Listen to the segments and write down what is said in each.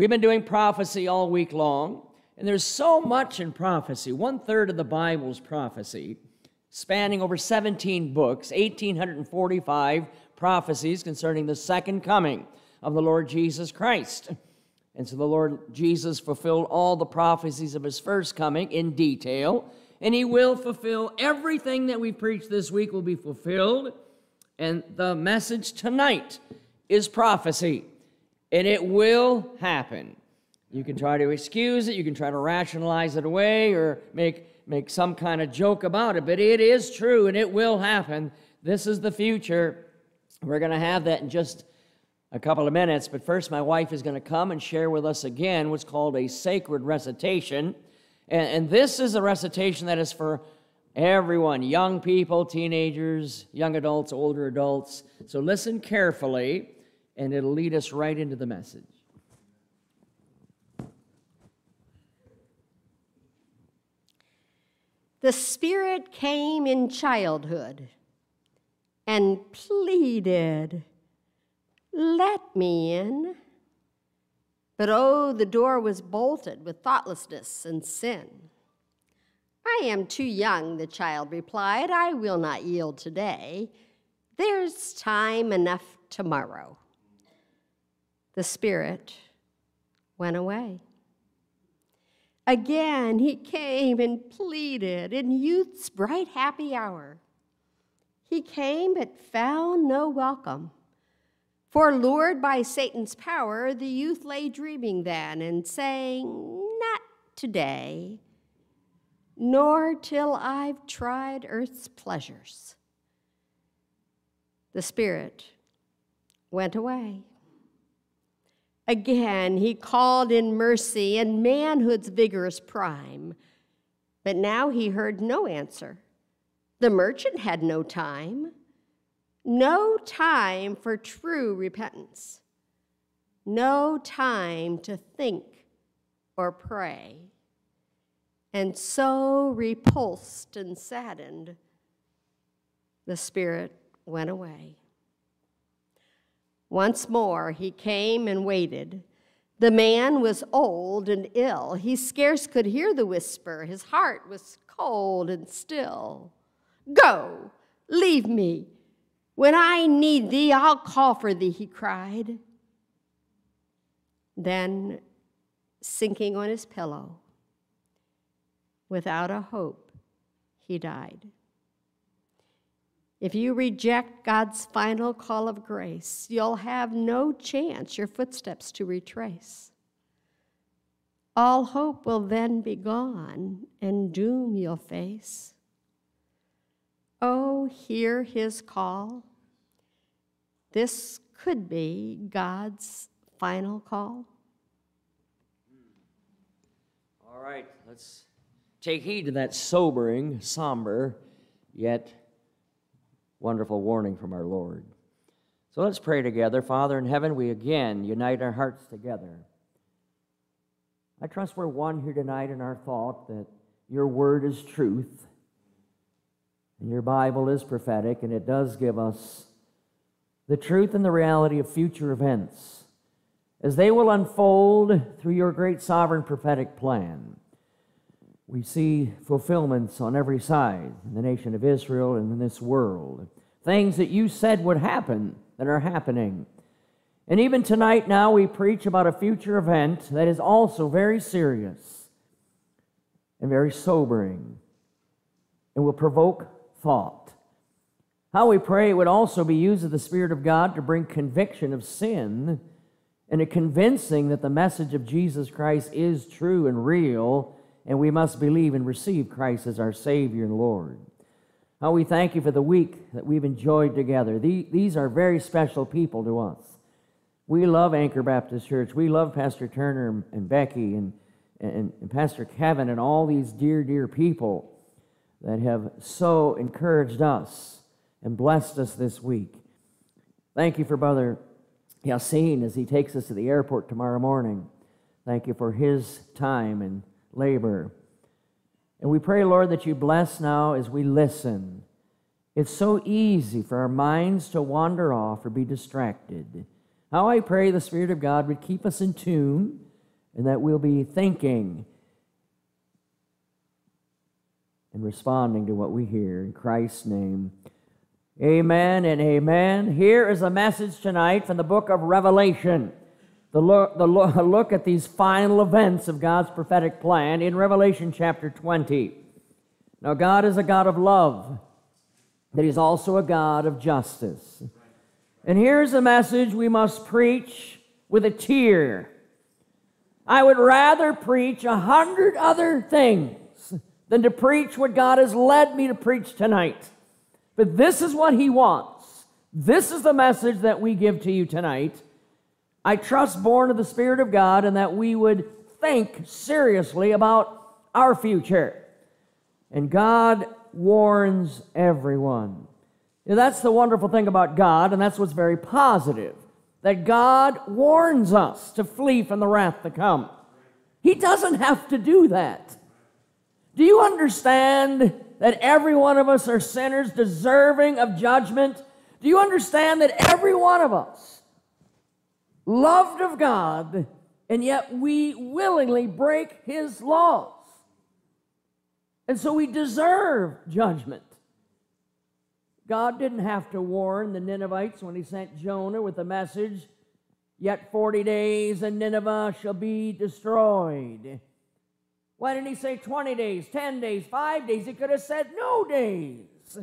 We've been doing prophecy all week long, and there's so much in prophecy. One third of the Bible's prophecy, spanning over 17 books, 1,845 prophecies concerning the second coming of the Lord Jesus Christ. And so the Lord Jesus fulfilled all the prophecies of his first coming in detail, and he will fulfill everything that we preached this week will be fulfilled. And the message tonight is prophecy, and it will happen. You can try to excuse it, you can try to rationalize it away, or make, make some kind of joke about it, but it is true and it will happen. This is the future. We're going to have that in just a couple of minutes, but first, my wife is going to come and share with us again what's called a sacred recitation. And, and, this is a recitation that is for everyone young people, teenagers, young adults, older adults. So listen carefully, and it'll lead us right into the message. The Spirit came in childhood and pleaded let me in. But oh, the door was bolted with thoughtlessness and sin. I am too young, the child replied. I will not yield today. There's time enough tomorrow. The Spirit went away. Again, he came and pleaded in youth's bright, happy hour. He came but found no welcome. For lured by Satan's power, the youth lay dreaming then and saying, Not today, nor till I've tried earth's pleasures. The Spirit went away. Again, he called in mercy and manhood's vigorous prime, but now he heard no answer. The merchant had no time no time for true repentance, no time to think or pray. And so repulsed and saddened, the Spirit went away. Once more he came and waited. The man was old and ill. He scarce could hear the whisper. His heart was cold and still. Go, leave me when I need thee, I'll call for thee, he cried. Then, sinking on his pillow, without a hope, he died. If you reject God's final call of grace, you'll have no chance your footsteps to retrace. All hope will then be gone, and doom you'll face. Oh, hear his call this could be God's final call. All right, let's take heed to that sobering, somber, yet wonderful warning from our Lord. So let's pray together. Father in heaven, we again unite our hearts together. I trust we're one here tonight in our thought that your word is truth, and your Bible is prophetic, and it does give us the truth and the reality of future events as they will unfold through your great sovereign prophetic plan. We see fulfillments on every side in the nation of Israel and in this world. Things that you said would happen that are happening. And even tonight, now, we preach about a future event that is also very serious and very sobering and will provoke thought. How we pray it would also be used of the Spirit of God to bring conviction of sin and a convincing that the message of Jesus Christ is true and real, and we must believe and receive Christ as our Savior and Lord. How we thank you for the week that we've enjoyed together. These are very special people to us. We love Anchor Baptist Church. We love Pastor Turner and Becky and, and, and Pastor Kevin and all these dear, dear people that have so encouraged us and blessed us this week. Thank you for Brother Yassine as he takes us to the airport tomorrow morning. Thank you for his time and labor. And we pray, Lord, that you bless now as we listen. It's so easy for our minds to wander off or be distracted. How I pray the Spirit of God would keep us in tune and that we'll be thinking and responding to what we hear. In Christ's name, amen and amen. Here is a message tonight from the book of Revelation. The look, the look, at these final events of God's prophetic plan in Revelation chapter 20. Now, God is a God of love, but He's also a God of justice. And here's a message we must preach with a tear. I would rather preach a hundred other things than to preach what God has led me to preach tonight. But this is what He wants. This is the message that we give to you tonight. I trust, born of the Spirit of God, and that we would think seriously about our future. And God warns everyone. Know, that's the wonderful thing about God, and that's what's very positive that God warns us to flee from the wrath to come. He doesn't have to do that. Do you understand that every one of us are sinners deserving of judgment? Do you understand that every one of us loved of God and yet we willingly break his laws? And so we deserve judgment. God didn't have to warn the Ninevites when he sent Jonah with the message, Yet 40 days and Nineveh shall be destroyed. Why didn't he say 20 days, 10 days, 5 days? He could have said no days.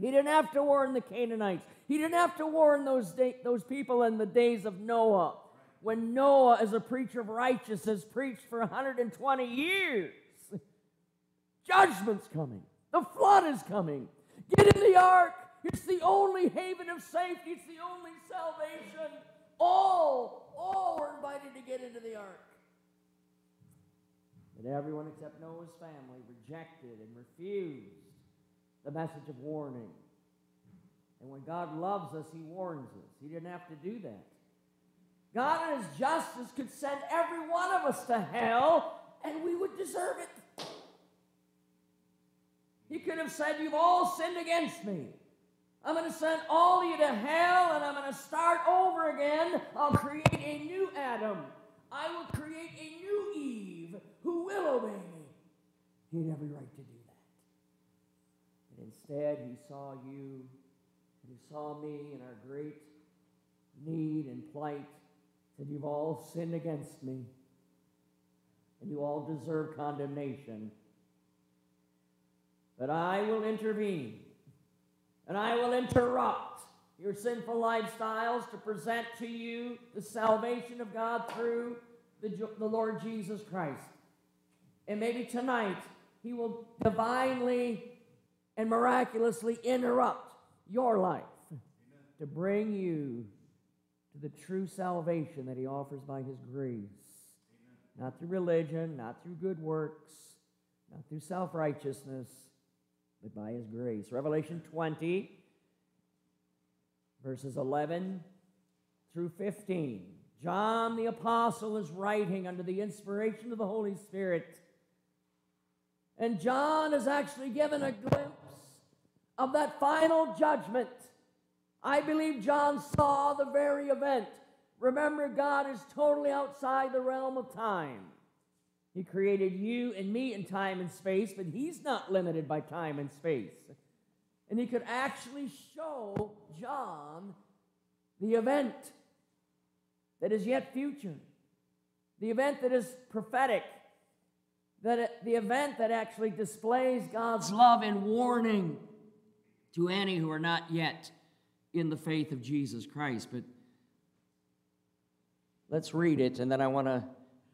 He didn't have to warn the Canaanites. He didn't have to warn those, day, those people in the days of Noah. When Noah, as a preacher of righteousness, preached for 120 years. Judgment's coming. The flood is coming. Get in the ark. It's the only haven of safety. It's the only salvation. All, all were invited to get into the ark. But everyone except Noah's family rejected and refused the message of warning. And when God loves us, He warns us. He didn't have to do that. God, in His justice, could send every one of us to hell, and we would deserve it. He could have said, You've all sinned against me. I'm going to send all of you to hell, and I'm going to start over again. I'll create a new Adam. I will create a new Eve who will obey me. He had every right to do that. And instead, he saw you, and he saw me in our great need and plight, that you've all sinned against me, and you all deserve condemnation. But I will intervene, and I will interrupt your sinful lifestyles to present to you the salvation of God through the, the Lord Jesus Christ. And maybe tonight, He will divinely and miraculously interrupt your life Amen. to bring you to the true salvation that He offers by His grace. Amen. Not through religion, not through good works, not through self righteousness, but by His grace. Revelation 20, verses 11 through 15. John the Apostle is writing under the inspiration of the Holy Spirit and John is actually given a glimpse of that final judgment. I believe John saw the very event. Remember, God is totally outside the realm of time. He created you and me in time and space, but He's not limited by time and space. And He could actually show John the event that is yet future, the event that is prophetic, that the event that actually displays God's love and warning to any who are not yet in the faith of Jesus Christ. But let's read it, and then I want to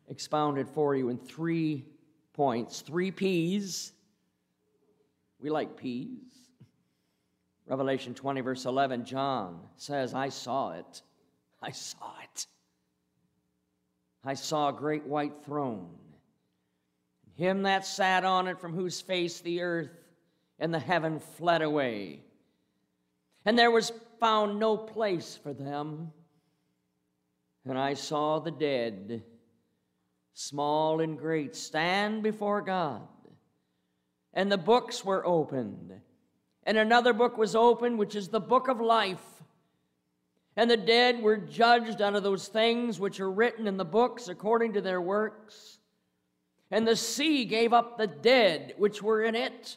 expound it for you in three points. Three P's. We like P's. Revelation 20, verse 11, John says, I saw it. I saw it. I saw a great white throne him that sat on it, from whose face the earth and the heaven fled away. And there was found no place for them. And I saw the dead, small and great, stand before God. And the books were opened. And another book was opened, which is the book of life. And the dead were judged out of those things which are written in the books according to their works. And the sea gave up the dead which were in it,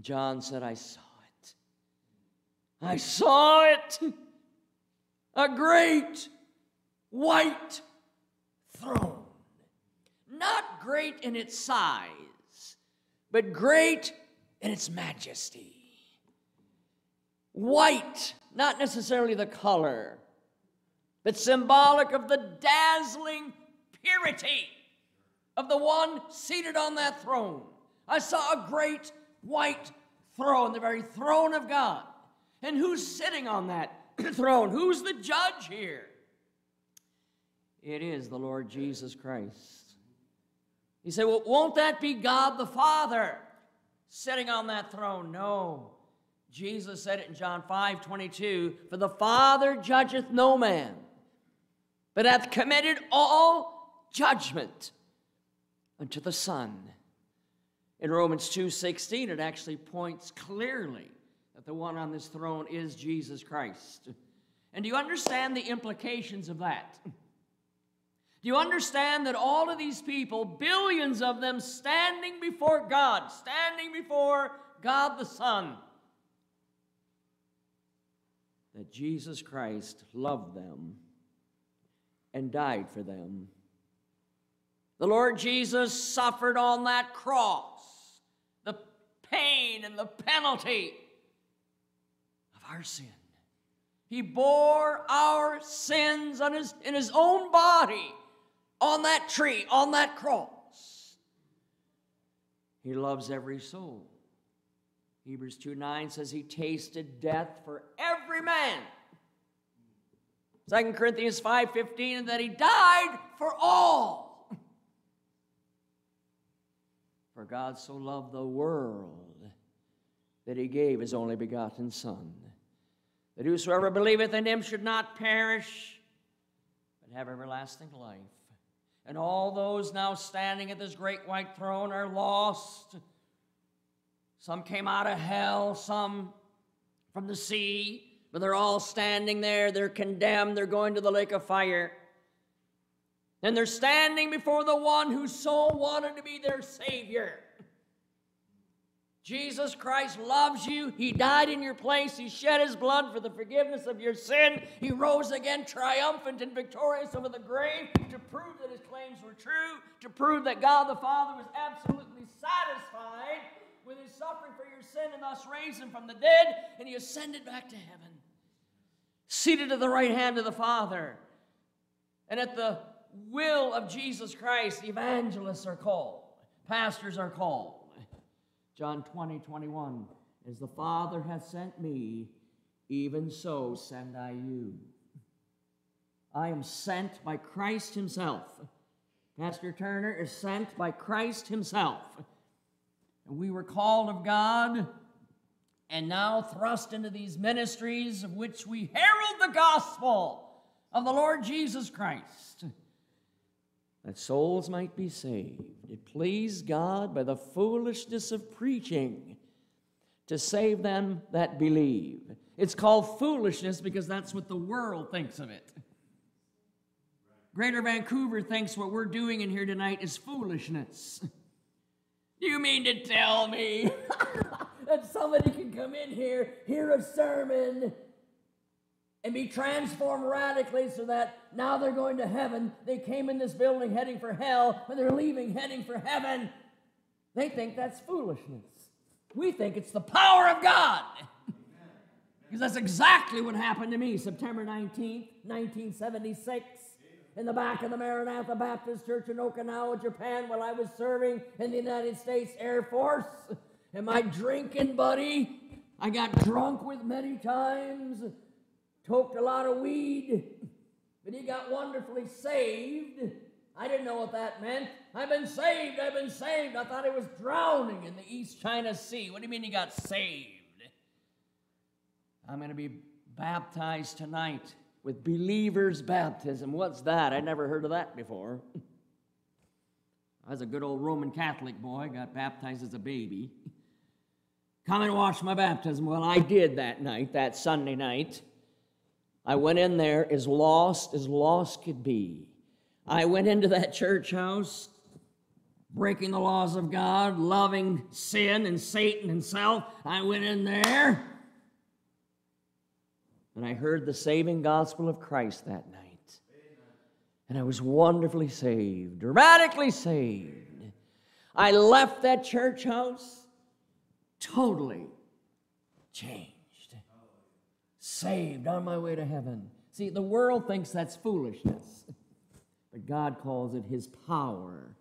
John said, I saw it. I saw it. A great white throne. Not great in its size, but great in its majesty. White, not necessarily the color, but symbolic of the dazzling purity of the one seated on that throne. I saw a great white throne, the very throne of God. And who's sitting on that throne? Who's the judge here? It is the Lord Jesus Christ. He said, Well, won't that be God the Father sitting on that throne? No. Jesus said it in John 5 22 For the Father judgeth no man, but hath committed all judgment unto the Son. In Romans 2:16 it actually points clearly that the one on this throne is Jesus Christ. And do you understand the implications of that? Do you understand that all of these people, billions of them standing before God, standing before God the Son, that Jesus Christ loved them and died for them the Lord Jesus suffered on that cross the pain and the penalty of our sin. He bore our sins his, in his own body on that tree, on that cross. He loves every soul. Hebrews 2 9 says he tasted death for every man. 2 Corinthians 5 15, and that he died for all For God so loved the world that he gave his only begotten Son, that whosoever believeth in him should not perish, but have everlasting life. And all those now standing at this great white throne are lost. Some came out of hell, some from the sea, but they're all standing there. They're condemned. They're going to the lake of fire. And they're standing before the one who so wanted to be their Savior. Jesus Christ loves you. He died in your place. He shed his blood for the forgiveness of your sin. He rose again triumphant and victorious over the grave to prove that his claims were true, to prove that God the Father was absolutely satisfied with his suffering for your sin and thus raised him from the dead, and he ascended back to heaven, seated at the right hand of the Father. And at the will of Jesus Christ, evangelists are called, pastors are called. John 20, 21. As the Father hath sent me, even so send I you. I am sent by Christ Himself. Pastor Turner is sent by Christ Himself. And we were called of God and now thrust into these ministries of which we herald the gospel of the Lord Jesus Christ that souls might be saved. It pleased God by the foolishness of preaching to save them that believe. It's called foolishness because that's what the world thinks of it. Greater Vancouver thinks what we're doing in here tonight is foolishness. You mean to tell me that somebody can come in here, hear a sermon, and be transformed radically so that now they're going to heaven. They came in this building heading for hell, but they're leaving heading for heaven. They think that's foolishness. We think it's the power of God. Because that's exactly what happened to me September 19th, 1976, in the back of the Maranatha Baptist Church in Okinawa, Japan, while I was serving in the United States Air Force. And my drinking buddy, I got drunk with many times toked a lot of weed, but he got wonderfully saved. I didn't know what that meant. I've been saved, I've been saved. I thought he was drowning in the East China Sea. What do you mean he got saved? I'm going to be baptized tonight with believer's baptism. What's that? I never heard of that before. I was a good old Roman Catholic boy, got baptized as a baby. Come and watch my baptism. Well, I did that night, that Sunday night. I went in there as lost as lost could be. I went into that church house, breaking the laws of God, loving sin and Satan and self. I went in there and I heard the saving gospel of Christ that night. And I was wonderfully saved, dramatically saved. I left that church house totally changed, saved on my way to heaven. See, the world thinks that's foolishness, but God calls it His power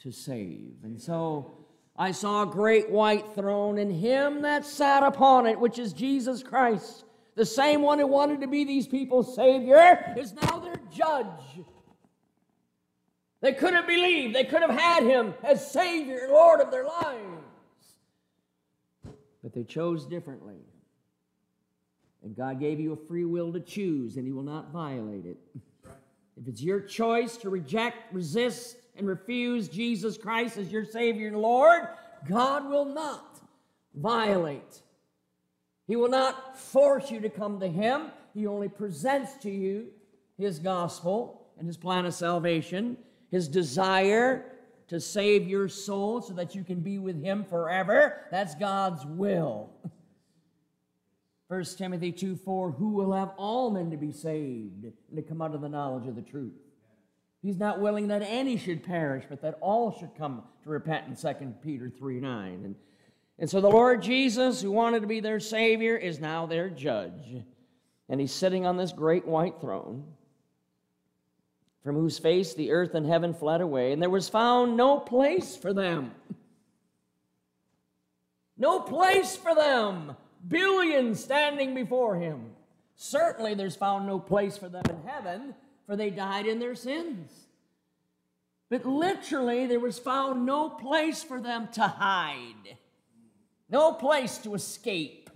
to save. And so I saw a great white throne, and Him that sat upon it, which is Jesus Christ, the same one who wanted to be these people's Savior, is now their judge. They couldn't believe they could have had him as Savior Lord of their lives. But they chose differently. And God gave you a free will to choose, and He will not violate it. If it's your choice to reject, resist, and refuse Jesus Christ as your Savior and Lord, God will not violate. He will not force you to come to Him. He only presents to you His gospel and His plan of salvation his desire to save your soul so that you can be with him forever. That's God's will. 1 Timothy 2 4, who will have all men to be saved and to come under the knowledge of the truth. He's not willing that any should perish, but that all should come to repentance, 2 Peter 3 9. And, and so the Lord Jesus, who wanted to be their Savior, is now their judge. And he's sitting on this great white throne from whose face the earth and heaven fled away, and there was found no place for them. No place for them. Billions standing before him. Certainly, there's found no place for them in heaven, for they died in their sins. But literally, there was found no place for them to hide, no place to escape.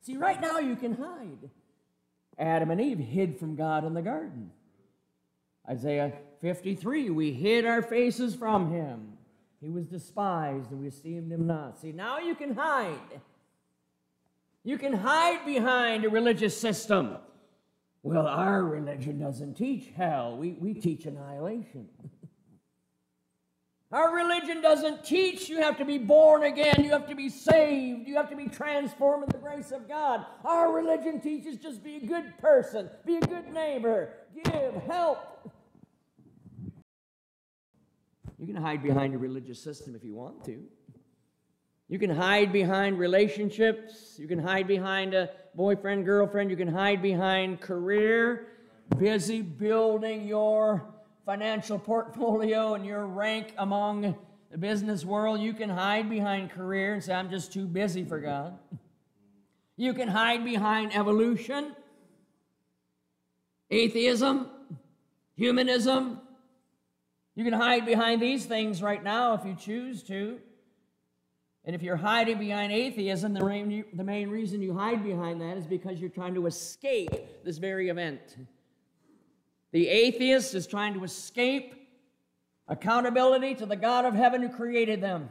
See, right now you can hide. Adam and Eve hid from God in the garden. Isaiah 53, we hid our faces from him. He was despised and we esteemed him not. See, now you can hide. You can hide behind a religious system. Well, our religion doesn't teach hell, we, we teach annihilation. Our religion doesn't teach you have to be born again, you have to be saved, you have to be transformed in the grace of God. Our religion teaches just be a good person, be a good neighbor, give, help. You can hide behind a religious system if you want to. You can hide behind relationships. You can hide behind a boyfriend, girlfriend. You can hide behind career, busy building your financial portfolio and your rank among the business world, you can hide behind career and say, I'm just too busy for God. You can hide behind evolution, atheism, humanism. You can hide behind these things right now if you choose to. And if you're hiding behind atheism, the main, the main reason you hide behind that is because you're trying to escape this very event. The atheist is trying to escape accountability to the God of heaven who created them.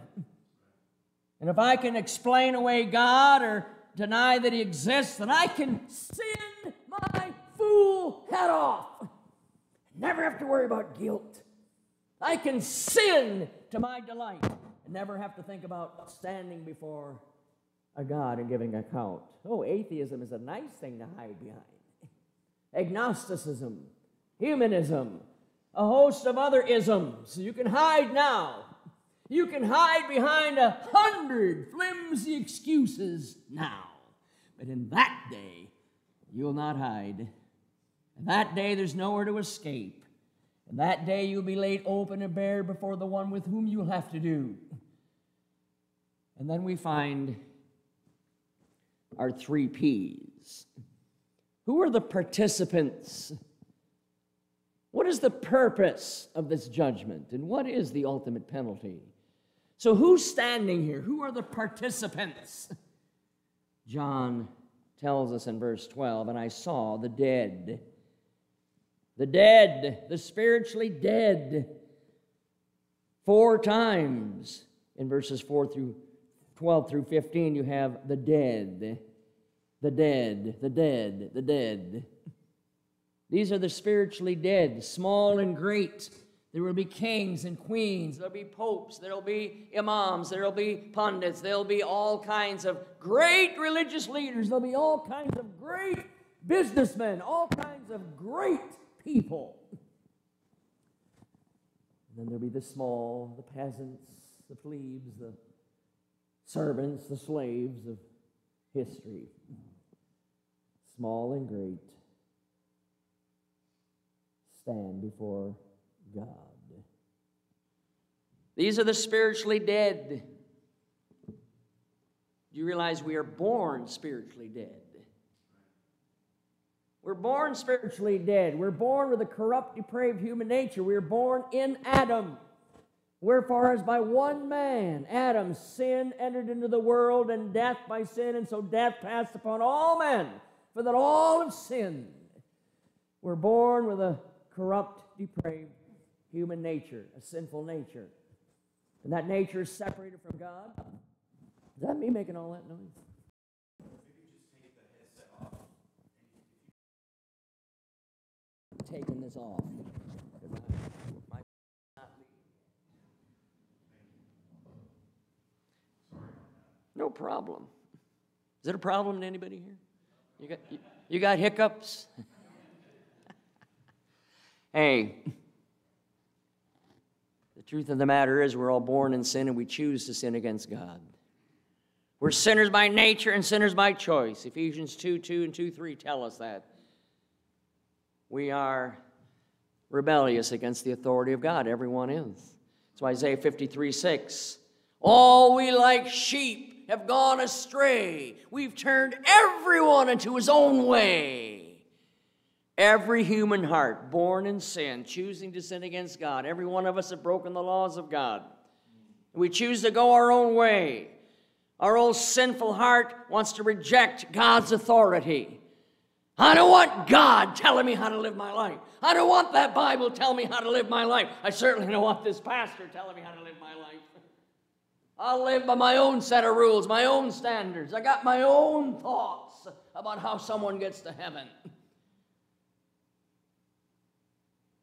And if I can explain away God or deny that He exists, then I can sin my fool head off. Never have to worry about guilt. I can sin to my delight never have to think about standing before a God and giving account. Oh, atheism is a nice thing to hide behind. Agnosticism humanism, a host of other isms. You can hide now. You can hide behind a hundred flimsy excuses now. But in that day, you'll not hide. In that day, there's nowhere to escape. In that day, you'll be laid open and bare before the one with whom you'll have to do. And then we find our three P's Who are the participants? What is the purpose of this judgment? And what is the ultimate penalty? So, who's standing here? Who are the participants? John tells us in verse 12, and I saw the dead. The dead, the spiritually dead. Four times in verses 4 through 12 through 15, you have the dead, the dead, the dead, the dead. These are the spiritually dead, small and great. There will be kings and queens, there'll be popes, there'll be imams, there'll be pundits, there'll be all kinds of great religious leaders, there'll be all kinds of great businessmen, all kinds of great people. And then there'll be the small, the peasants, the plebes, the servants, the slaves of history, small and great, stand before God. These are the spiritually dead. Do you realize we are born spiritually dead? We're born spiritually dead. We're born with a corrupt, depraved human nature. We are born in Adam. Wherefore, as by one man, Adam, sin entered into the world, and death by sin, and so death passed upon all men, for that all have sinned. We're born with a corrupt, depraved human nature, a sinful nature. And that nature is separated from God. Is that me making all that noise? Taking this off. No problem. Is it a problem to anybody here? You got, you, you got hiccups? hey, the truth of the matter is, we're all born in sin and we choose to sin against God. We're sinners by nature and sinners by choice. Ephesians 2 2 and 2 3 tell us that. We are rebellious against the authority of God. Everyone is. So Isaiah 53 6. All we like sheep have gone astray. We've turned everyone into his own way. Every human heart born in sin, choosing to sin against God, every one of us have broken the laws of God. We choose to go our own way. Our old sinful heart wants to reject God's authority. I don't want God telling me how to live my life. I don't want that Bible telling me how to live my life. I certainly don't want this pastor telling me how to live my life. I'll live by my own set of rules, my own standards. I got my own thoughts about how someone gets to heaven.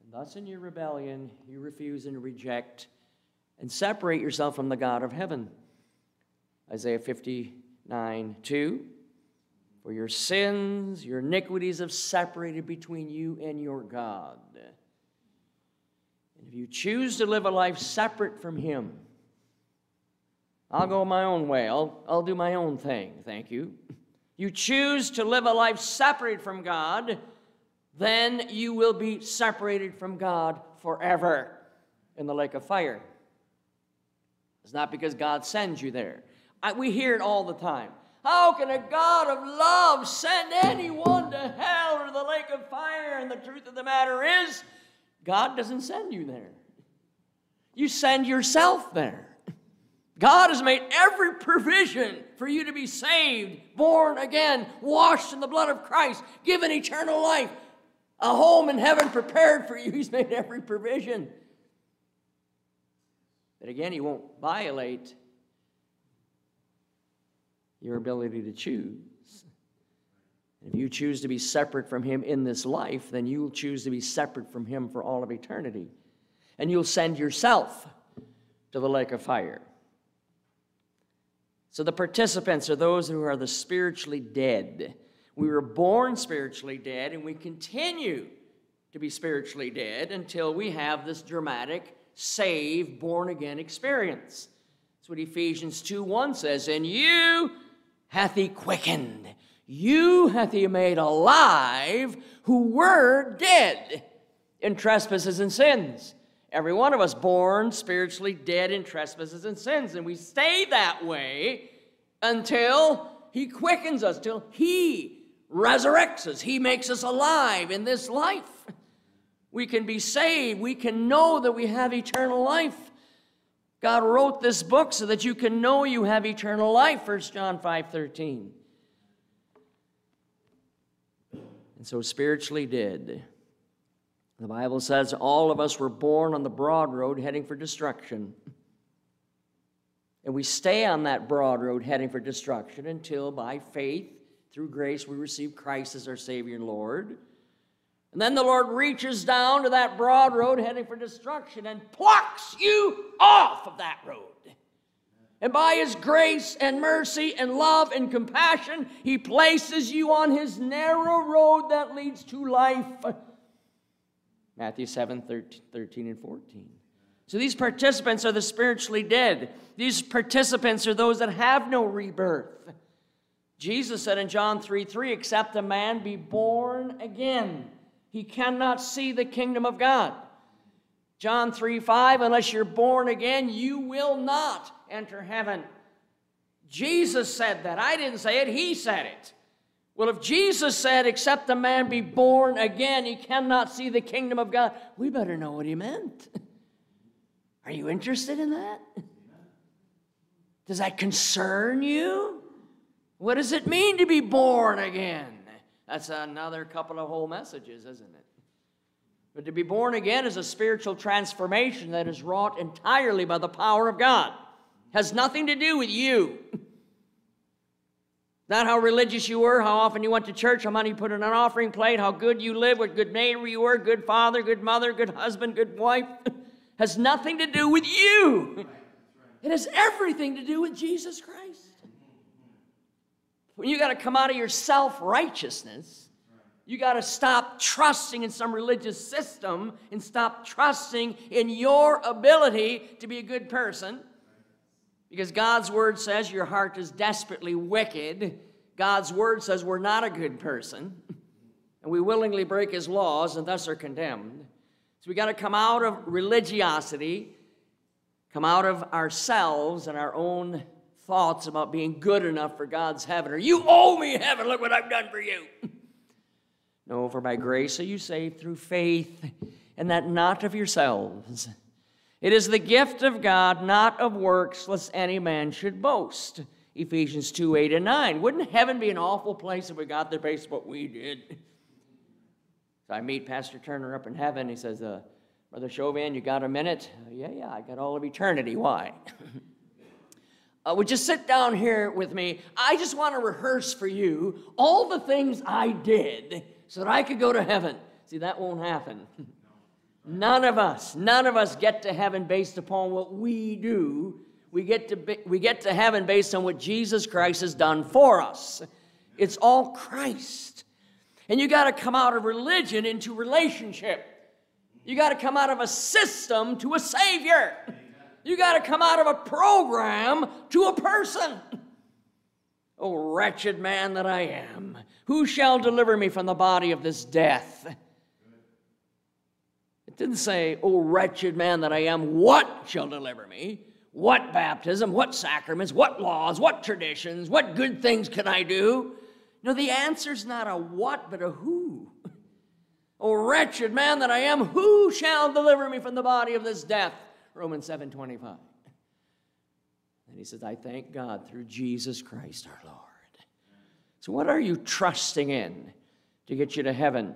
And thus, in your rebellion, you refuse and reject and separate yourself from the God of heaven. Isaiah 59 2. For your sins, your iniquities have separated between you and your God. And if you choose to live a life separate from Him, I'll go my own way. I'll, I'll do my own thing. Thank you. You choose to live a life separated from God, then you will be separated from God forever in the lake of fire. It's not because God sends you there. I, we hear it all the time. How can a God of love send anyone to hell or the lake of fire? And the truth of the matter is, God doesn't send you there. You send yourself there. God has made every provision for you to be saved, born again, washed in the blood of Christ, given eternal life, a home in heaven prepared for you. He's made every provision. But again, He won't violate your ability to choose. If you choose to be separate from Him in this life, then you'll choose to be separate from Him for all of eternity. And you'll send yourself to the lake of fire. So the participants are those who are the spiritually dead. We were born spiritually dead, and we continue to be spiritually dead until we have this dramatic, saved, born again experience. That's what Ephesians 2 1 says. And you hath he quickened, you hath he made alive who were dead in trespasses and sins. Every one of us born spiritually dead in trespasses and sins, and we stay that way until He quickens us, till He resurrects us, He makes us alive in this life. We can be saved, we can know that we have eternal life. God wrote this book so that you can know you have eternal life, 1 John 5 13. And so spiritually did. The Bible says all of us were born on the broad road heading for destruction. And we stay on that broad road heading for destruction until by faith, through grace, we receive Christ as our Savior and Lord. And then the Lord reaches down to that broad road heading for destruction and plucks you off of that road. And by His grace and mercy and love and compassion, He places you on His narrow road that leads to life. Matthew 7 13 and 14. So these participants are the spiritually dead. These participants are those that have no rebirth. Jesus said in John 3 3, except a man be born again, he cannot see the kingdom of God. John 3 5, unless you're born again, you will not enter heaven. Jesus said that. I didn't say it, he said it. Well, if Jesus said, except a man be born again, he cannot see the kingdom of God, we better know what he meant. Are you interested in that? Does that concern you? What does it mean to be born again? That's another couple of whole messages, isn't it? But to be born again is a spiritual transformation that is wrought entirely by the power of God. Has nothing to do with you. Not how religious you were, how often you went to church, how money you put in an offering plate, how good you lived, what good neighbor you were, good father, good mother, good husband, good wife. has nothing to do with you. It has everything to do with Jesus Christ. When you got to come out of your self righteousness, you got to stop trusting in some religious system and stop trusting in your ability to be a good person because God's word says your heart is desperately wicked. God's word says we're not a good person. And we willingly break his laws and thus are condemned. So we got to come out of religiosity, come out of ourselves and our own thoughts about being good enough for God's heaven. Or you owe me heaven, look what I've done for you. no, for by grace are you saved through faith, and that not of yourselves. It is the gift of God, not of works, lest any man should boast. Ephesians 2 8 and 9. Wouldn't heaven be an awful place if we got there based on what we did? So I meet Pastor Turner up in heaven. He says, uh, Brother Chauvin, you got a minute? Uh, yeah, yeah, I got all of eternity. Why? uh, would you sit down here with me? I just want to rehearse for you all the things I did so that I could go to heaven. See, that won't happen. None of us, none of us get to heaven based upon what we do. We get to, be, we get to heaven based on what Jesus Christ has done for us. It's all Christ. And you got to come out of religion into relationship. You got to come out of a system to a Savior. You got to come out of a program to a person. Oh, wretched man that I am, who shall deliver me from the body of this death? Didn't say, Oh, wretched man that I am, what shall deliver me? What baptism? What sacraments? What laws? What traditions? What good things can I do? No, the answer's not a what, but a who. Oh, wretched man that I am, who shall deliver me from the body of this death? Romans 7 25. And he says, I thank God through Jesus Christ our Lord. So, what are you trusting in to get you to heaven?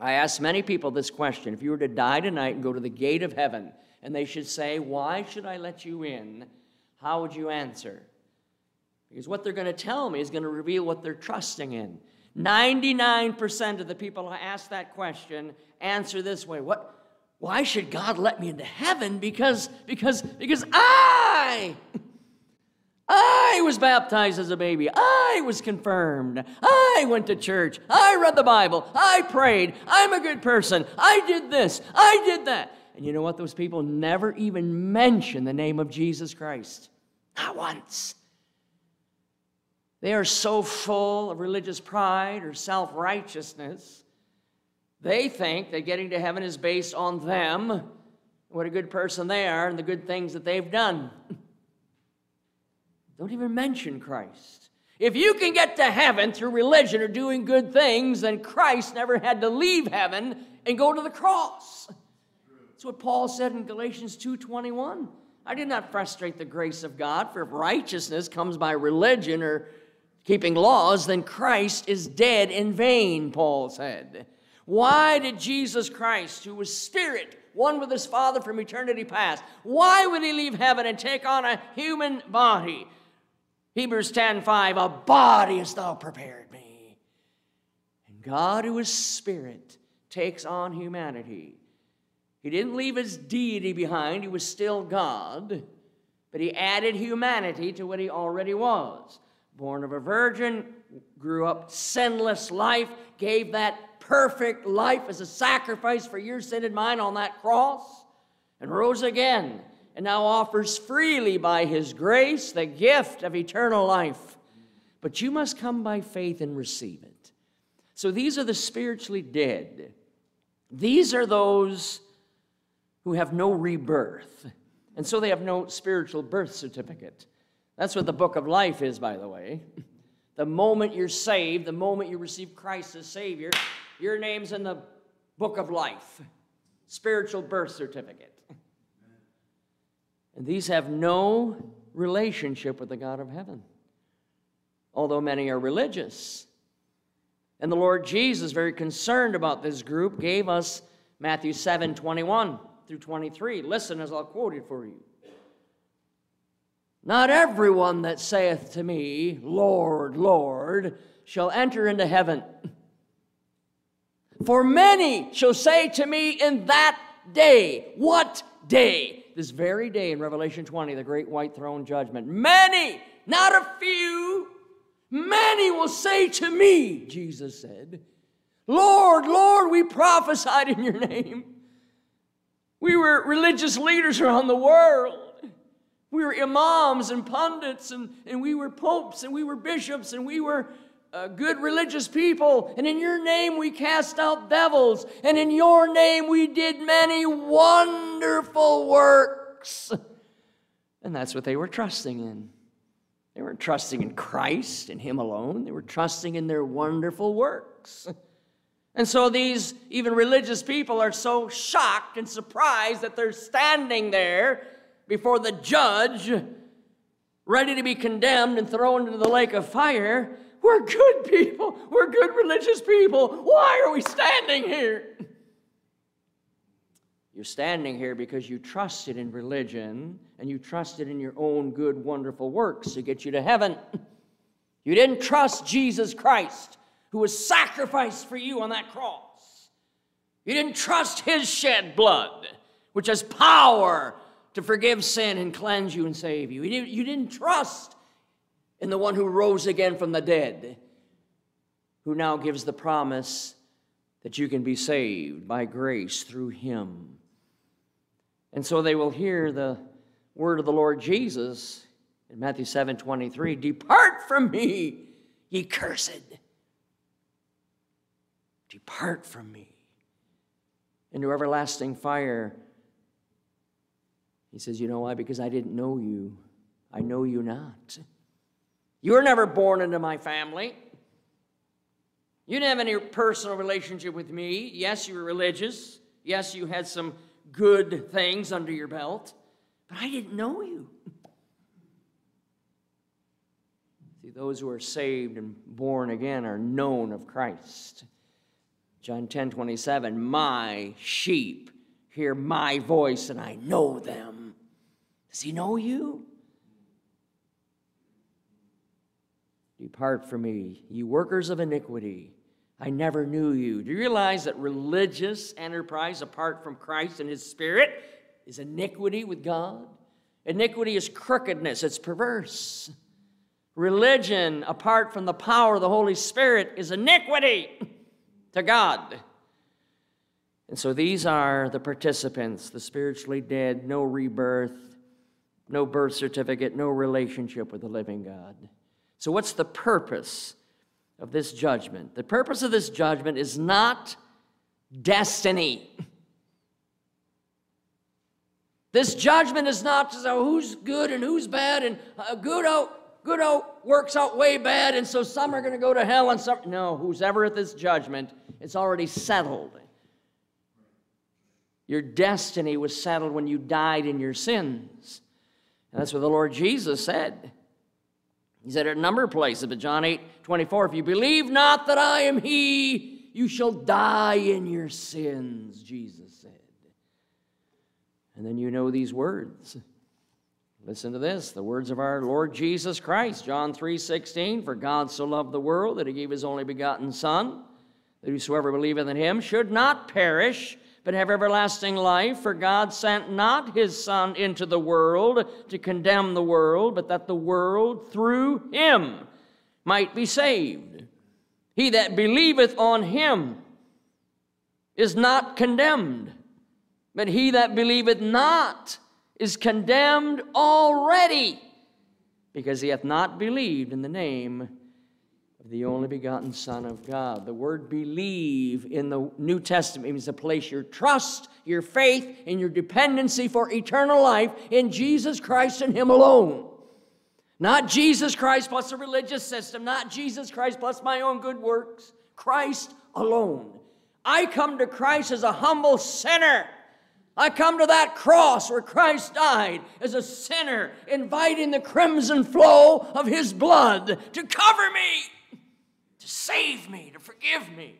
I ask many people this question if you were to die tonight and go to the gate of heaven, and they should say, Why should I let you in? How would you answer? Because what they're going to tell me is going to reveal what they're trusting in. 99% of the people who ask that question answer this way what, Why should God let me into heaven? Because, because, because I I was baptized as a baby. I was confirmed. I went to church. I read the Bible. I prayed. I'm a good person. I did this. I did that. And you know what? Those people never even mention the name of Jesus Christ. Not once. They are so full of religious pride or self righteousness. They think that getting to heaven is based on them, what a good person they are, and the good things that they've done. Don't even mention Christ. If you can get to heaven through religion or doing good things, then Christ never had to leave heaven and go to the cross. That's what Paul said in Galatians 2:21. I did not frustrate the grace of God, for if righteousness comes by religion or keeping laws, then Christ is dead in vain, Paul said. Why did Jesus Christ, who was spirit, one with his Father from eternity past, why would he leave heaven and take on a human body? Hebrews 10:5, a body hast thou prepared me. And God, who is spirit, takes on humanity. He didn't leave his deity behind, he was still God, but he added humanity to what he already was. Born of a virgin, grew up sinless life, gave that perfect life as a sacrifice for your sin and mine on that cross, and rose again, and now offers freely by his grace the gift of eternal life. But you must come by faith and receive it. So these are the spiritually dead. These are those who have no rebirth. And so they have no spiritual birth certificate. That's what the book of life is, by the way. The moment you're saved, the moment you receive Christ as Savior, your name's in the book of life, spiritual birth certificate. And these have no relationship with the God of heaven, although many are religious. And the Lord Jesus, very concerned about this group, gave us Matthew 7 21 through 23. Listen as I'll quote it for you. Not everyone that saith to me, Lord, Lord, shall enter into heaven. For many shall say to me in that day, What day? This very day in Revelation 20, the great white throne judgment. Many, not a few, many will say to me, Jesus said, Lord, Lord, we prophesied in your name. We were religious leaders around the world. We were imams and pundits, and, and we were popes, and we were bishops, and we were uh, good religious people. And in your name we cast out devils, and in your name we did many wonderful works. And that's what they were trusting in. They weren't trusting in Christ and Him alone, they were trusting in their wonderful works. And so these even religious people are so shocked and surprised that they're standing there before the judge, ready to be condemned and thrown into the lake of fire. We're good people. We're good religious people. Why are we standing here? You're standing here because you trusted in religion and you trusted in your own good, wonderful works to get you to heaven. You didn't trust Jesus Christ who was sacrificed for you on that cross. You didn't trust his shed blood, which has power to forgive sin and cleanse you and save you. You didn't, trust in the one who rose again from the dead, who now gives the promise that you can be saved by grace through him. And so they will hear the word of the Lord Jesus in Matthew 7 23 Depart from me, ye cursed Depart from me into everlasting fire. He says, You know why? Because I didn't know you. I know you not. You were never born into my family. You didn't have any personal relationship with me. Yes, you were religious. Yes, you had some good things under your belt, but I didn't know you. See, those who are saved and born again are known of Christ. John 10 27, my sheep hear my voice and I know them. Does he know you? Depart from me, you workers of iniquity. I never knew you. Do you realize that religious enterprise apart from Christ and his Spirit is iniquity with God? Iniquity is crookedness, it's perverse. Religion apart from the power of the Holy Spirit is iniquity to God. And so these are the participants, the spiritually dead, no rebirth, no birth certificate, no relationship with the living God. So, what's the purpose of this judgment? The purpose of this judgment is not destiny. This judgment is not to say who's good and who's bad and uh, good out. good out works out way bad, and so some are going to go to hell and some. No, who's ever at this judgment, it's already settled. Your destiny was settled when you died in your sins. And that's what the Lord Jesus said. He said it a number of places, but John 8 24, if you believe not that I am He, you shall die in your sins, Jesus said. And then you know these words. Listen to this the words of our Lord Jesus Christ, John 3 16. For God so loved the world that he gave his only begotten Son, that whosoever believeth in him should not perish, but have everlasting life. For God sent not his Son into the world to condemn the world, but that the world through him might be saved. He that believeth on him is not condemned, but he that believeth not is condemned already because he hath not believed in the name of the only begotten Son of God. The word believe in the New Testament means to place your trust, your faith, and your dependency for eternal life in Jesus Christ and Him alone. Not Jesus Christ plus a religious system, not Jesus Christ plus my own good works. Christ alone. I come to Christ as a humble sinner I come to that cross where Christ died as a sinner, inviting the crimson flow of his blood to cover me, to save me, to forgive me.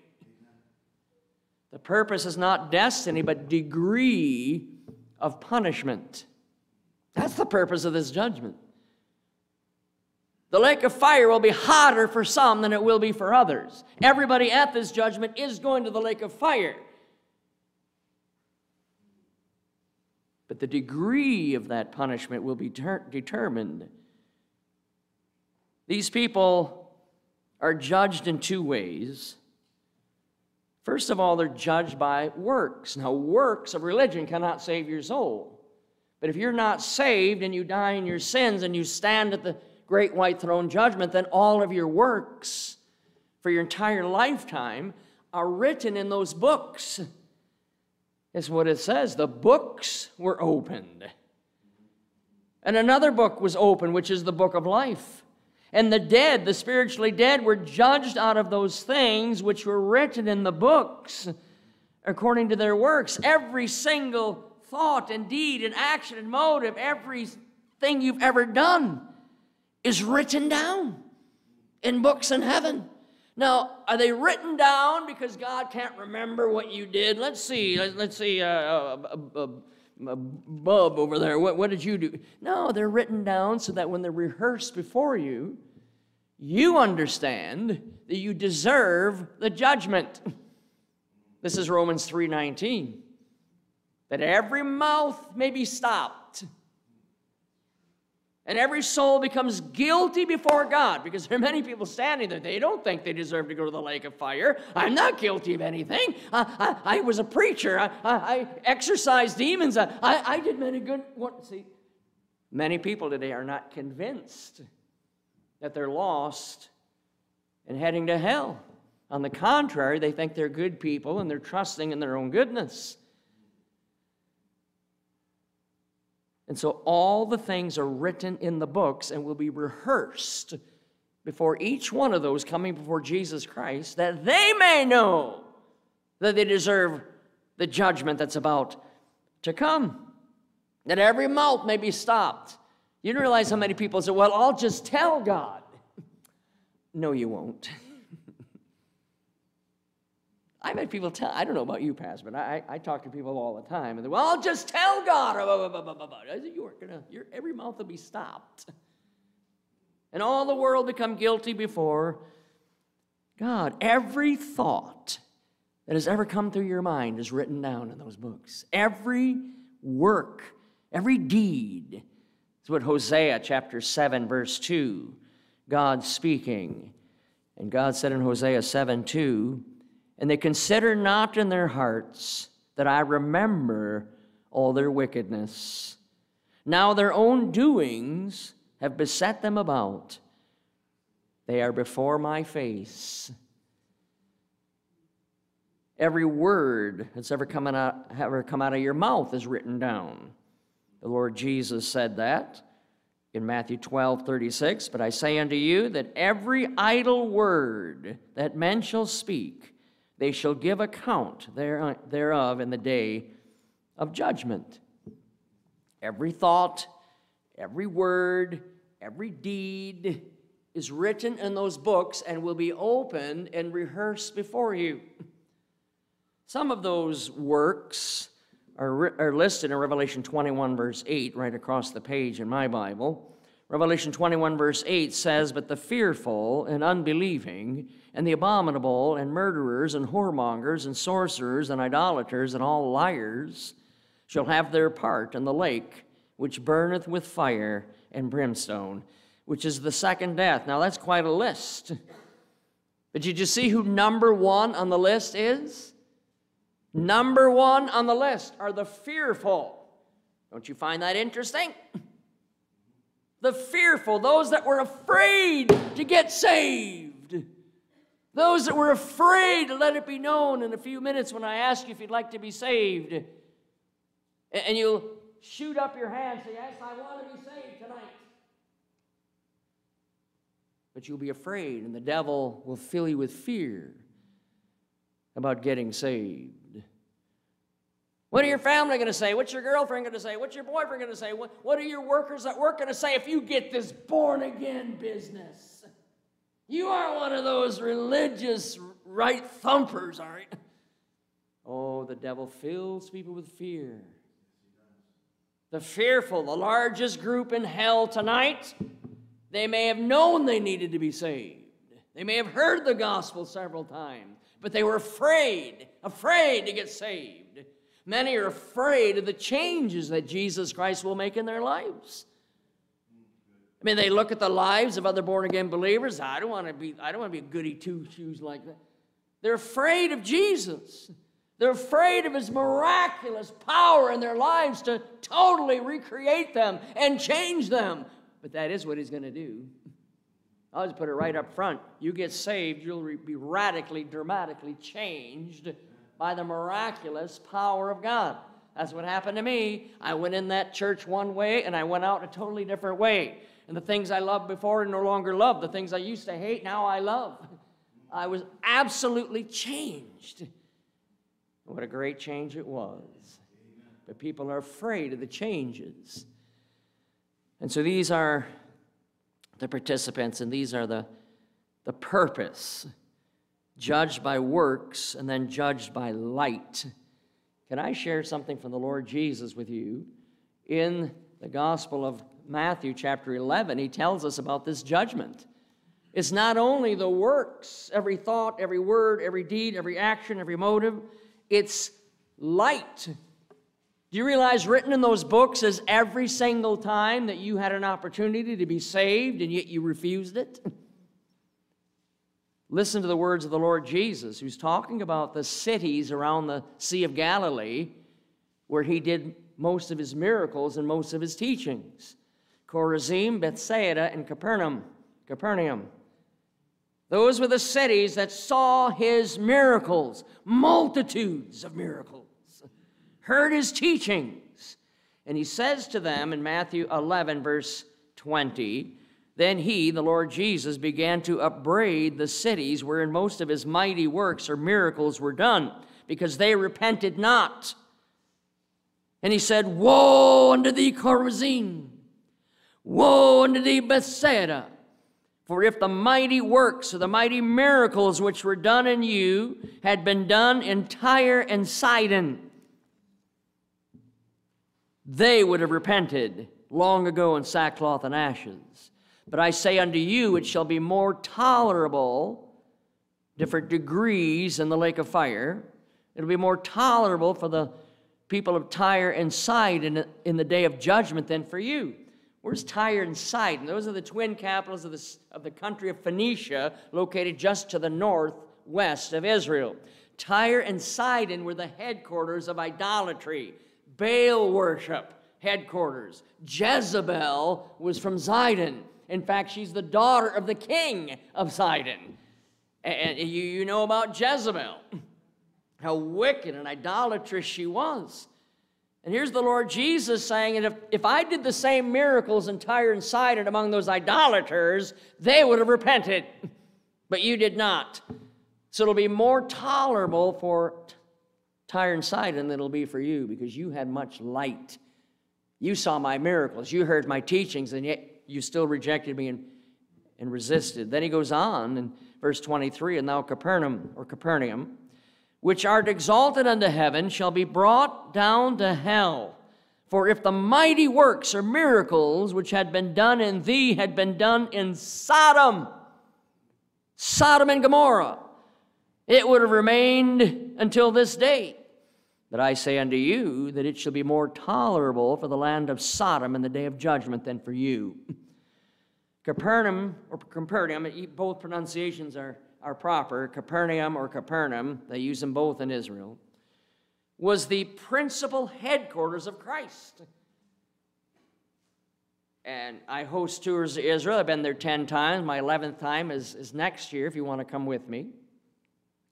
The purpose is not destiny, but degree of punishment. That's the purpose of this judgment. The lake of fire will be hotter for some than it will be for others. Everybody at this judgment is going to the lake of fire. but the degree of that punishment will be ter- determined. These people are judged in two ways. First of all, they're judged by works. Now, works of religion cannot save your soul. But if you're not saved and you die in your sins and you stand at the great white throne judgment, then all of your works for your entire lifetime are written in those books is what it says. The books were opened. And another book was opened, which is the book of life. And the dead, the spiritually dead, were judged out of those things which were written in the books according to their works. Every single thought and deed and action and motive, everything you've ever done is written down in books in heaven. Now, are they written down because God can't remember what you did? Let's see. Let's see. Uh, uh, uh, Bub over there, what, what did you do? No, they're written down so that when they're rehearsed before you, you understand that you deserve the judgment. This is Romans 3:19. That every mouth may be stopped and every soul becomes guilty before God because there are many people standing there. They don't think they deserve to go to the lake of fire. I'm not guilty of anything. I, I, I was a preacher. I, I exorcised demons. I, I, did many good. What, see, many people today are not convinced that they're lost and heading to hell. On the contrary, they think they're good people and they're trusting in their own goodness. And so all the things are written in the books and will be rehearsed before each one of those coming before Jesus Christ that they may know that they deserve the judgment that's about to come. That every mouth may be stopped. You don't realize how many people say, Well, I'll just tell God. No, you won't. I've had people tell, I don't know about you, Pastor, but I, I talk to people all the time. And they're, well, I'll just tell God. I said, you aren't gonna, every mouth will be stopped. And all the world become guilty before God. Every thought that has ever come through your mind is written down in those books. Every work, every deed. That's what Hosea chapter 7, verse 2, God speaking. And God said in Hosea 7 2, and they consider not in their hearts that I remember all their wickedness. Now their own doings have beset them about. They are before my face. Every word that's ever come out, ever come out of your mouth is written down. The Lord Jesus said that. in Matthew 12, 36, but I say unto you that every idle word that men shall speak, they shall give account thereof in the day of judgment. Every thought, every word, every deed is written in those books and will be opened and rehearsed before you. Some of those works are, are listed in Revelation 21, verse 8, right across the page in my Bible. Revelation 21, verse 8 says, But the fearful and unbelieving, and the abominable, and murderers, and whoremongers, and sorcerers, and idolaters, and all liars shall have their part in the lake which burneth with fire and brimstone, which is the second death. Now, that's quite a list. But did you see who number one on the list is? Number one on the list are the fearful. Don't you find that interesting? The fearful, those that were afraid to get saved. Those that were afraid to let it be known in a few minutes when I ask you if you'd like to be saved. And you'll shoot up your hand and say, Yes, I want to be saved tonight. But you'll be afraid, and the devil will fill you with fear about getting saved. What are your family going to say? What's your girlfriend going to say? What's your boyfriend going to say? What, what are your workers at work going to say if you get this born again business? You are one of those religious right thumpers, aren't you? Oh, the devil fills people with fear. The fearful, the largest group in hell tonight, they may have known they needed to be saved. They may have heard the gospel several times, but they were afraid, afraid to get saved. Many are afraid of the changes that Jesus Christ will make in their lives. I mean, they look at the lives of other born again believers. I don't want to be, I don't want to be a goody two shoes like that. They're afraid of Jesus. They're afraid of his miraculous power in their lives to totally recreate them and change them. But that is what he's going to do. I'll just put it right up front. You get saved, you'll be radically, dramatically changed by the miraculous power of God. That's what happened to me. I went in that church one way and I went out a totally different way. And the things I loved before no longer love. The things I used to hate, now I love. I was absolutely changed. What a great change it was. But people are afraid of the changes. And so these are the participants, and these are the, the purpose judged by works, and then judged by light. Can I share something from the Lord Jesus with you? In the Gospel of Matthew, chapter 11, he tells us about this judgment. It's not only the works, every thought, every word, every deed, every action, every motive, it's light. Do you realize written in those books is every single time that you had an opportunity to be saved and yet you refused it? Listen to the words of the Lord Jesus, who's talking about the cities around the Sea of Galilee where he did most of his miracles and most of his teachings Chorazin, Bethsaida, and Capernaum. Capernaum. Those were the cities that saw his miracles, multitudes of miracles, heard his teachings. And he says to them in Matthew 11, verse 20, then he, the Lord Jesus, began to upbraid the cities wherein most of his mighty works or miracles were done, because they repented not. And he said, Woe unto thee, Chorazin! Woe unto thee, Bethsaida! For if the mighty works or the mighty miracles which were done in you had been done in Tyre and Sidon, they would have repented long ago in sackcloth and ashes. But I say unto you, it shall be more tolerable, different degrees in the lake of fire. It'll be more tolerable for the people of Tyre and Sidon in the day of judgment than for you. Where's Tyre and Sidon? Those are the twin capitals of the, of the country of Phoenicia, located just to the northwest of Israel. Tyre and Sidon were the headquarters of idolatry, Baal worship headquarters. Jezebel was from Sidon. In fact, she's the daughter of the king of Sidon. And you, you know about Jezebel, how wicked and idolatrous she was. And here's the Lord Jesus saying, and if, if I did the same miracles in Tyre and Sidon among those idolaters, they would have repented. But you did not. So it'll be more tolerable for Tyre and Sidon than it'll be for you because you had much light. You saw my miracles, you heard my teachings, and yet you still rejected me and, and resisted. Then he goes on in verse 23 And thou, Capernaum, or Capernaum, which art exalted unto heaven, shall be brought down to hell. For if the mighty works or miracles which had been done in thee had been done in Sodom, Sodom and Gomorrah, it would have remained until this day. But I say unto you that it shall be more tolerable for the land of Sodom in the day of judgment than for you. Capernaum, or Capernaum, both pronunciations are are proper, Capernaum or Capernaum, they use them both in Israel, was the principal headquarters of Christ. And I host tours to Israel. I've been there 10 times. My 11th time is, is next year if you want to come with me.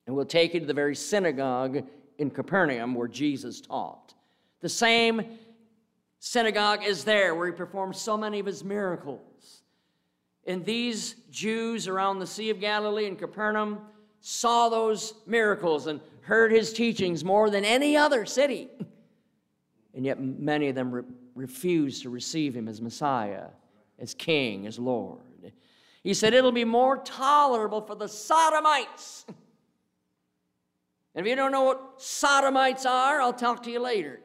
And we'll take you to the very synagogue in Capernaum where Jesus taught. The same synagogue is there where he performed so many of his miracles. And these Jews around the Sea of Galilee and Capernaum saw those miracles and heard his teachings more than any other city. And yet, many of them re- refused to receive him as Messiah, as King, as Lord. He said, It'll be more tolerable for the Sodomites. And if you don't know what Sodomites are, I'll talk to you later.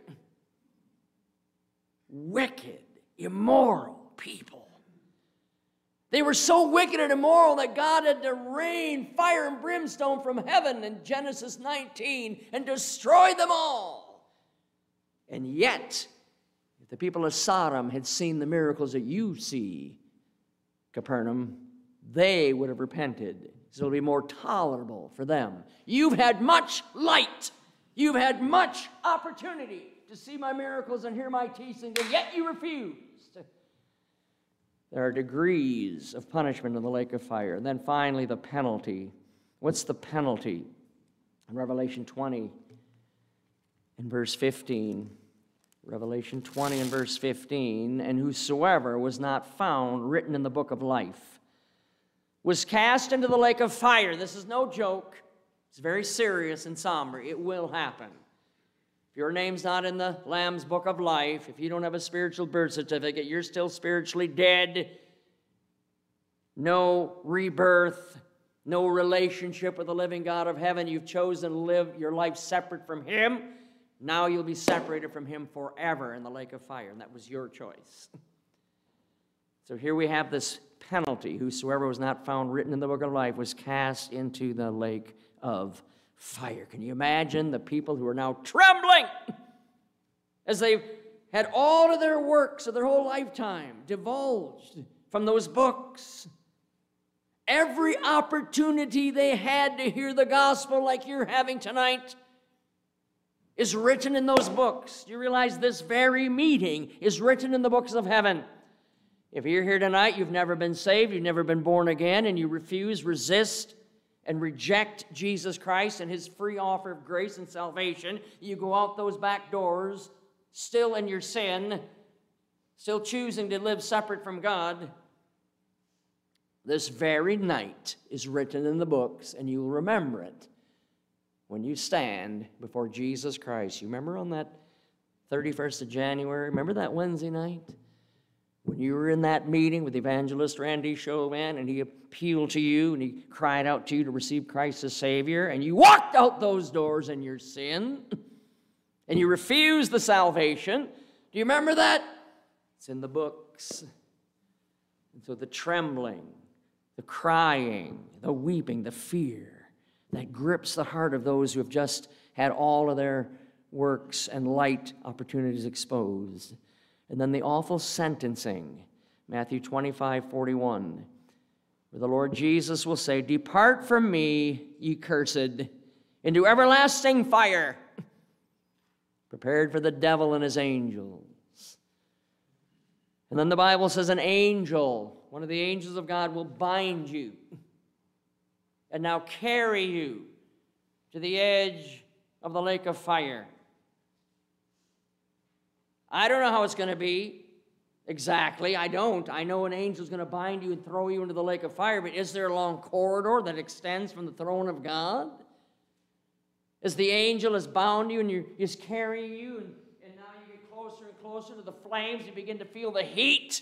Wicked, immoral people. They were so wicked and immoral that God had to rain fire and brimstone from heaven in Genesis 19 and destroy them all. And yet, if the people of Sodom had seen the miracles that you see, Capernaum, they would have repented. So it'll be more tolerable for them. You've had much light, you've had much opportunity to see my miracles and hear my teachings, and yet you refuse. There are degrees of punishment in the lake of fire. And then finally, the penalty. What's the penalty? In Revelation 20, in verse 15, Revelation 20 and verse 15, and whosoever was not found written in the book of life was cast into the lake of fire. This is no joke. It's very serious and somber. It will happen. If your name's not in the Lamb's book of life, if you don't have a spiritual birth certificate, you're still spiritually dead. No rebirth, no relationship with the living God of heaven. You've chosen to live your life separate from Him. Now you'll be separated from Him forever in the lake of fire, and that was your choice. So here we have this penalty. Whosoever was not found written in the book of life was cast into the lake of fire. Can you imagine the people who are now trembling as they've had all of their works of their whole lifetime divulged from those books? Every opportunity they had to hear the gospel, like you're having tonight, is written in those books. You realize this very meeting is written in the books of heaven? If you're here tonight, you've never been saved, you've never been born again, and you refuse, resist, and reject Jesus Christ and his free offer of grace and salvation, you go out those back doors, still in your sin, still choosing to live separate from God. This very night is written in the books, and you'll remember it when you stand before Jesus Christ. You remember on that 31st of January? Remember that Wednesday night? When you were in that meeting with evangelist Randy Chauvin and he appealed to you and he cried out to you to receive Christ as Savior, and you walked out those doors in your sin and you refused the salvation. Do you remember that? It's in the books. And so the trembling, the crying, the weeping, the fear that grips the heart of those who have just had all of their works and light opportunities exposed and then the awful sentencing, Matthew 25, 41, where the Lord Jesus will say, Depart from me, ye cursed, into everlasting fire, prepared for the devil and his angels. And then the Bible says, An angel, one of the angels of God, will bind you and now carry you to the edge of the lake of fire. I don't know how it's going to be exactly. I don't. I know an angel's going to bind you and throw you into the lake of fire, but is there a long corridor that extends from the throne of God? As the angel has bound you and you're, is carrying you, and, and now you get closer and closer to the flames, you begin to feel the heat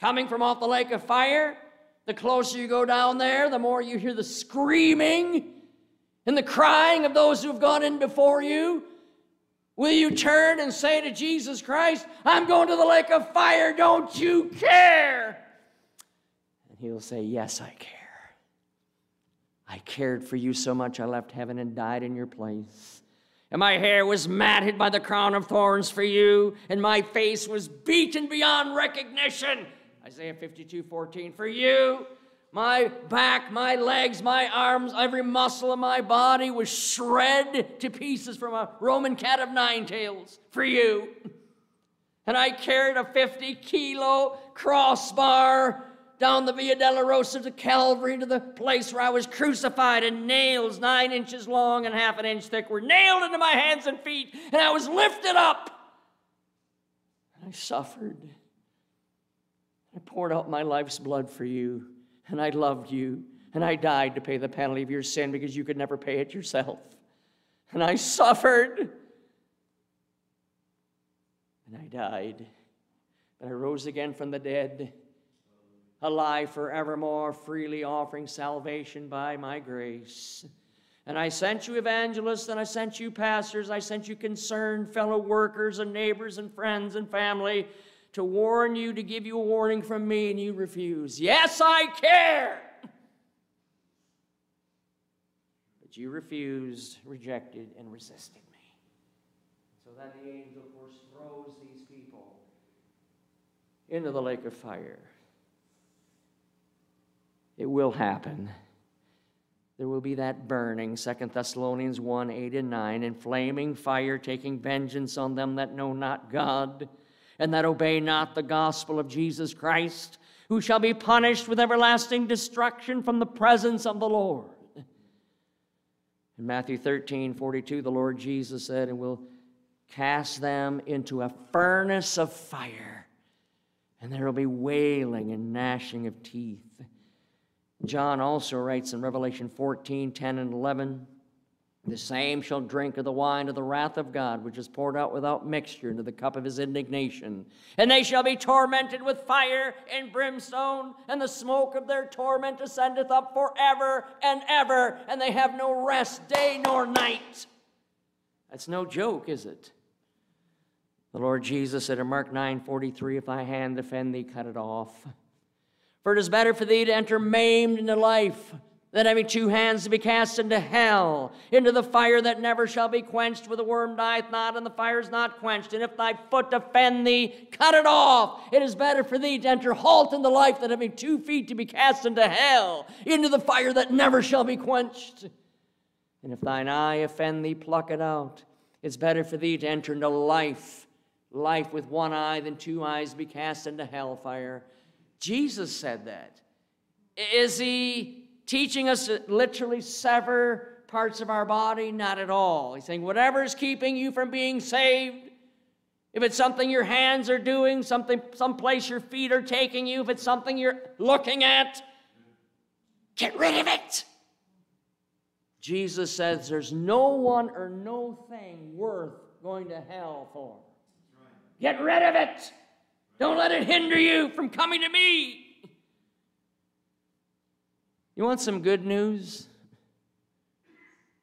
coming from off the lake of fire. The closer you go down there, the more you hear the screaming and the crying of those who have gone in before you. Will you turn and say to Jesus Christ, I'm going to the lake of fire, don't you care? And he'll say, Yes, I care. I cared for you so much, I left heaven and died in your place. And my hair was matted by the crown of thorns for you, and my face was beaten beyond recognition. Isaiah 52 14, for you. My back, my legs, my arms, every muscle of my body was shred to pieces from a Roman cat of nine tails for you. And I carried a 50 kilo crossbar down the Via Dolorosa to Calvary to the place where I was crucified, and nails nine inches long and half an inch thick were nailed into my hands and feet, and I was lifted up. And I suffered. I poured out my life's blood for you, and I loved you, and I died to pay the penalty of your sin because you could never pay it yourself. And I suffered, and I died, but I rose again from the dead alive forevermore, freely offering salvation by my grace. And I sent you evangelists, and I sent you pastors, I sent you concerned fellow workers and neighbors and friends and family to warn you, to give you a warning from me, and you refuse. Yes, I care. But you refused, rejected, and resisted me. So then the angel, of course, throws these people into the lake of fire. It will happen. There will be that burning, 2 Thessalonians 1 8 and 9, and flaming fire taking vengeance on them that know not God and that obey not the gospel of Jesus Christ, who shall be punished with everlasting destruction from the presence of the Lord. In Matthew 13 42, the Lord Jesus said, And will cast them into a furnace of fire, and there will be wailing and gnashing of teeth. John also writes in Revelation 14 10 and 11 The same shall drink of the wine of the wrath of God, which is poured out without mixture into the cup of his indignation. And they shall be tormented with fire and brimstone, and the smoke of their torment ascendeth up forever and ever, and they have no rest day nor night. That's no joke, is it? The Lord Jesus said in Mark 9 43, If thy hand offend thee, cut it off. For it is better for thee to enter maimed into life than having two hands to be cast into hell, into the fire that never shall be quenched, where the worm dieth not, and the fire is not quenched. And if thy foot offend thee, cut it off. It is better for thee to enter halt in the life than having two feet to be cast into hell, into the fire that never shall be quenched. And if thine eye offend thee, pluck it out. It's better for thee to enter into life, life with one eye, than two eyes be cast into hellfire. Jesus said that. Is he teaching us to literally sever parts of our body? Not at all. He's saying, whatever is keeping you from being saved, if it's something your hands are doing, something, some place your feet are taking you, if it's something you're looking at, get rid of it. Jesus says there's no one or no thing worth going to hell for. Get rid of it. Don't let it hinder you from coming to me. You want some good news?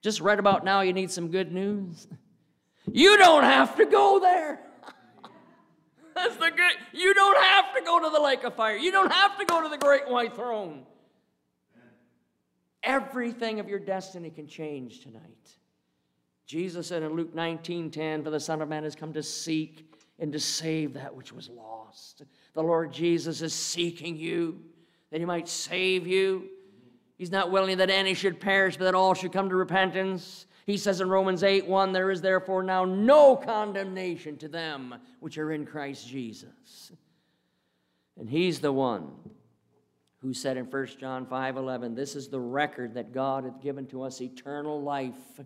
Just right about now, you need some good news. You don't have to go there. That's the good. You don't have to go to the lake of fire. You don't have to go to the great white throne. Everything of your destiny can change tonight. Jesus said in Luke 19 10, For the Son of Man has come to seek and to save that which was lost. The Lord Jesus is seeking you that he might save you. He's not willing that any should perish, but that all should come to repentance. He says in Romans 8 1, There is therefore now no condemnation to them which are in Christ Jesus. And he's the one who said in 1 John 5 11, This is the record that God hath given to us eternal life.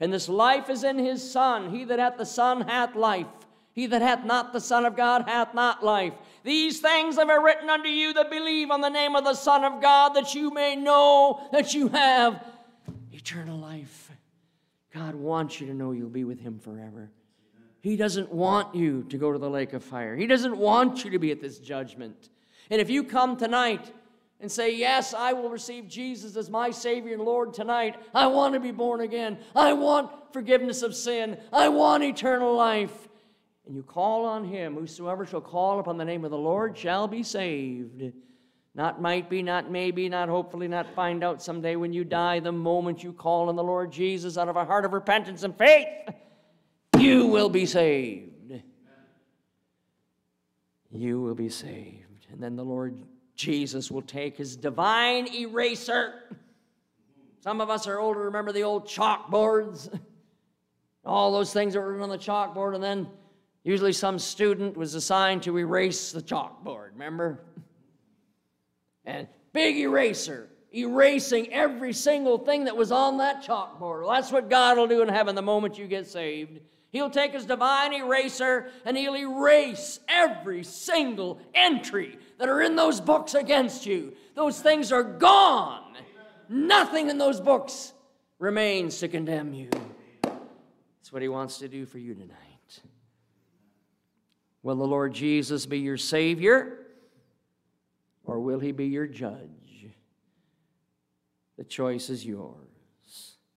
And this life is in his Son. He that hath the Son hath life. He that hath not the Son of God hath not life. These things have I written unto you that believe on the name of the Son of God, that you may know that you have eternal life. God wants you to know you'll be with Him forever. He doesn't want you to go to the lake of fire. He doesn't want you to be at this judgment. And if you come tonight and say, Yes, I will receive Jesus as my Savior and Lord tonight, I want to be born again, I want forgiveness of sin, I want eternal life and you call on him, whosoever shall call upon the name of the Lord shall be saved. Not might be, not maybe, not hopefully, not find out someday when you die. The moment you call on the Lord Jesus out of a heart of repentance and faith, you will be saved. You will be saved. And then the Lord Jesus will take his divine eraser. Some of us are older, remember the old chalkboards? All those things that were written on the chalkboard, and then Usually, some student was assigned to erase the chalkboard, remember? And big eraser, erasing every single thing that was on that chalkboard. Well, that's what God will do in heaven the moment you get saved. He'll take his divine eraser and he'll erase every single entry that are in those books against you. Those things are gone. Nothing in those books remains to condemn you. That's what he wants to do for you tonight. Will the Lord Jesus be your Savior or will He be your judge? The choice is yours.